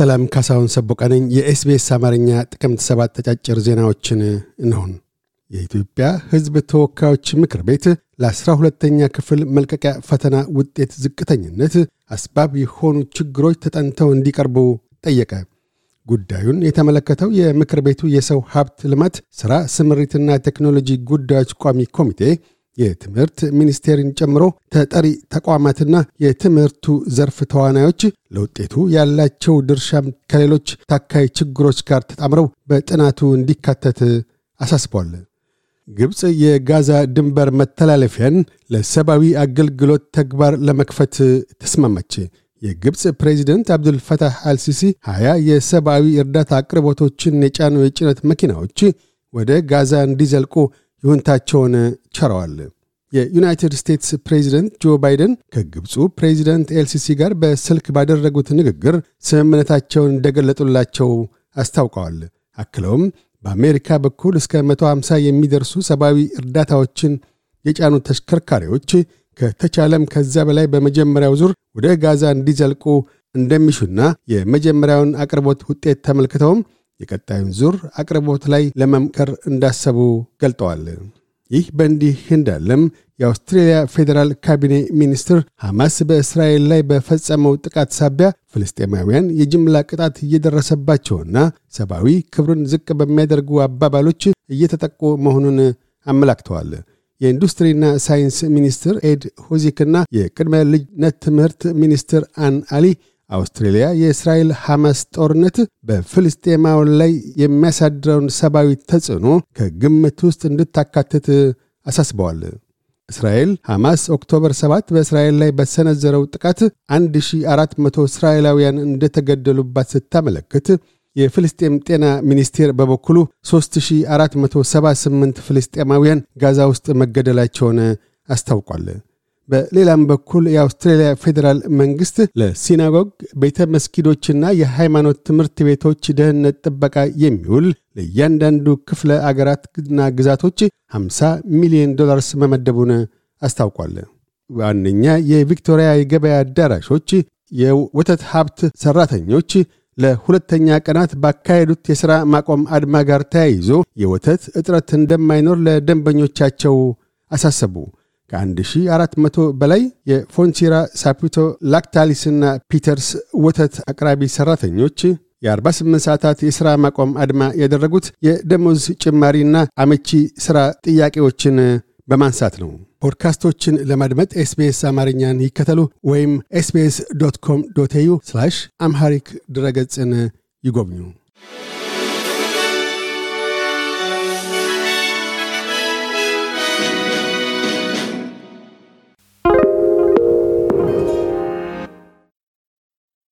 ሰላም ካሳሁን ሰቦቃ ነኝ። የኤስቢኤስ አማርኛ ጥቅምት ሰባት ተጫጭር ዜናዎችን እንሆን። የኢትዮጵያ ሕዝብ ተወካዮች ምክር ቤት ለአስራ ሁለተኛ ክፍል መልቀቂያ ፈተና ውጤት ዝቅተኝነት አስባብ የሆኑ ችግሮች ተጠንተው እንዲቀርቡ ጠየቀ። ጉዳዩን የተመለከተው የምክር ቤቱ የሰው ሀብት ልማት ሥራ ስምሪትና ቴክኖሎጂ ጉዳዮች ቋሚ ኮሚቴ የትምህርት ሚኒስቴርን ጨምሮ ተጠሪ ተቋማትና የትምህርቱ ዘርፍ ተዋናዮች ለውጤቱ ያላቸው ድርሻም ከሌሎች ታካይ ችግሮች ጋር ተጣምረው በጥናቱ እንዲካተት አሳስቧል። ግብፅ የጋዛ ድንበር መተላለፊያን ለሰብአዊ አገልግሎት ተግባር ለመክፈት ተስማማች። የግብፅ ፕሬዚደንት አብዱልፈታህ አልሲሲ ሀያ የሰብአዊ እርዳታ አቅርቦቶችን የጫኑ የጭነት መኪናዎች ወደ ጋዛ እንዲዘልቁ ይሁንታቸውን ቸረዋል። የዩናይትድ ስቴትስ ፕሬዚደንት ጆ ባይደን ከግብፁ ፕሬዚደንት ኤልሲሲ ጋር በስልክ ባደረጉት ንግግር ስምምነታቸውን እንደገለጡላቸው አስታውቀዋል። አክለውም በአሜሪካ በኩል እስከ 150 የሚደርሱ ሰብአዊ እርዳታዎችን የጫኑ ተሽከርካሪዎች ከተቻለም ከዛ በላይ በመጀመሪያው ዙር ወደ ጋዛ እንዲዘልቁ እንደሚሹና የመጀመሪያውን አቅርቦት ውጤት ተመልክተውም የቀጣዩን ዙር አቅርቦት ላይ ለመምከር እንዳሰቡ ገልጠዋል። ይህ በእንዲህ እንዳለም የአውስትሬልያ ፌዴራል ካቢኔ ሚኒስትር ሐማስ በእስራኤል ላይ በፈጸመው ጥቃት ሳቢያ ፍልስጤማውያን የጅምላ ቅጣት እየደረሰባቸውና ሰብአዊ ክብርን ዝቅ በሚያደርጉ አባባሎች እየተጠቁ መሆኑን አመላክተዋል። የኢንዱስትሪና ሳይንስ ሚኒስትር ኤድ ሆዚክና የቅድመ ልጅነት ትምህርት ሚኒስትር አን አሊ አውስትሬልያ የእስራኤል ሐማስ ጦርነት በፍልስጤማውያን ላይ የሚያሳድረውን ሰብአዊ ተጽዕኖ ከግምት ውስጥ እንድታካትት አሳስበዋል። እስራኤል ሐማስ ኦክቶበር 7 በእስራኤል ላይ በሰነዘረው ጥቃት 1400 እስራኤላውያን እንደተገደሉባት ስታመለክት የፍልስጤም ጤና ሚኒስቴር በበኩሉ 3478 ፍልስጤማውያን ጋዛ ውስጥ መገደላቸውን አስታውቋል። በሌላም በኩል የአውስትሬልያ ፌዴራል መንግሥት ለሲናጎግ ቤተ መስጊዶችና የሃይማኖት ትምህርት ቤቶች ደህንነት ጥበቃ የሚውል ለእያንዳንዱ ክፍለ አገራትና ግዛቶች 50 ሚሊዮን ዶላርስ መመደቡን አስታውቋል። ዋነኛ የቪክቶሪያ የገበያ አዳራሾች የወተት ሀብት ሠራተኞች ለሁለተኛ ቀናት ባካሄዱት የሥራ ማቆም አድማ ጋር ተያይዞ የወተት እጥረት እንደማይኖር ለደንበኞቻቸው አሳሰቡ። ከ1400 በላይ የፎንቴራ ሳፑቶ ላክታሊስና ፒተርስ ወተት አቅራቢ ሠራተኞች የ48 ሰዓታት የሥራ ማቆም አድማ ያደረጉት የደሞዝ ጭማሪና አመቺ ሥራ ጥያቄዎችን በማንሳት ነው። ፖድካስቶችን ለማድመጥ SBS አማርኛን ይከተሉ ወይም SBS dot com dot au Amharic ድረገጽን ይጎብኙ።